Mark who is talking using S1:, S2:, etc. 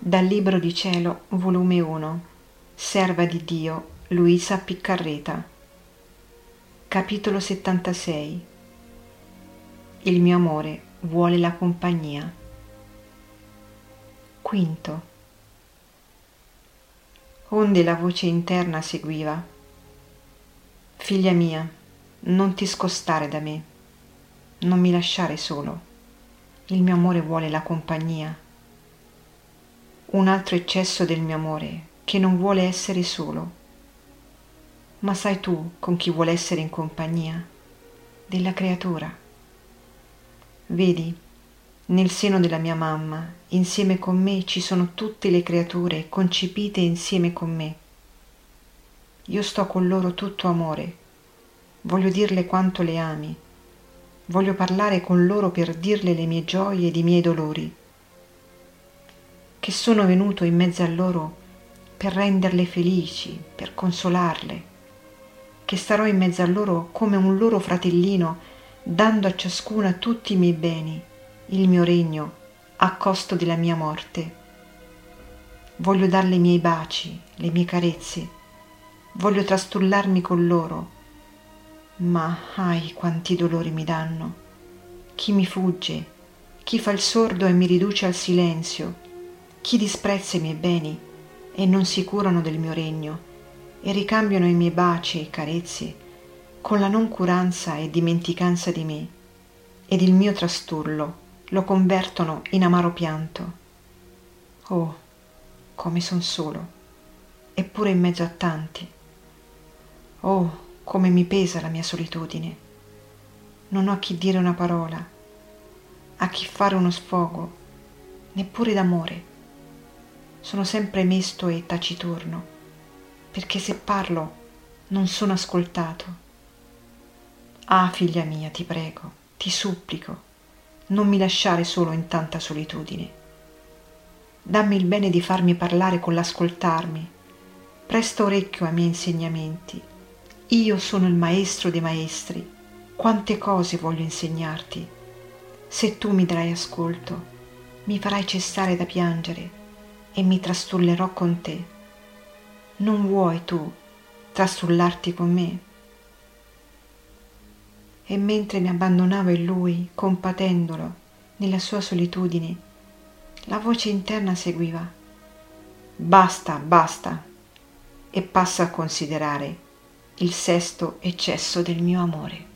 S1: Dal Libro di Cielo, volume 1, Serva di Dio, Luisa Piccarreta. Capitolo 76. Il mio amore vuole la compagnia. Quinto. Onde la voce interna seguiva. Figlia mia, non ti scostare da me, non mi lasciare solo. Il mio amore vuole la compagnia un altro eccesso del mio amore che non vuole essere solo. Ma sai tu con chi vuole essere in compagnia? Della creatura. Vedi, nel seno della mia mamma, insieme con me ci sono tutte le creature concepite insieme con me. Io sto con loro tutto amore, voglio dirle quanto le ami, voglio parlare con loro per dirle le mie gioie ed i miei dolori che sono venuto in mezzo a loro per renderle felici, per consolarle, che starò in mezzo a loro come un loro fratellino, dando a ciascuna tutti i miei beni, il mio regno, a costo della mia morte. Voglio darle i miei baci, le mie carezze, voglio trastullarmi con loro, ma ai quanti dolori mi danno. Chi mi fugge, chi fa il sordo e mi riduce al silenzio, chi disprezza i miei beni e non si curano del mio regno e ricambiano i miei baci e carezze con la noncuranza e dimenticanza di me ed il mio trastullo lo convertono in amaro pianto. Oh, come son solo, eppure in mezzo a tanti. Oh, come mi pesa la mia solitudine. Non ho a chi dire una parola, a chi fare uno sfogo, neppure d'amore sono sempre mesto e taciturno, perché se parlo non sono ascoltato. Ah, figlia mia, ti prego, ti supplico, non mi lasciare solo in tanta solitudine. Dammi il bene di farmi parlare con l'ascoltarmi. Presta orecchio ai miei insegnamenti. Io sono il maestro dei maestri. Quante cose voglio insegnarti. Se tu mi darai ascolto, mi farai cessare da piangere e mi trastullerò con te. Non vuoi tu trastullarti con me? E mentre mi abbandonavo in lui, compatendolo nella sua solitudine, la voce interna seguiva. Basta, basta, e passa a considerare il sesto eccesso del mio amore.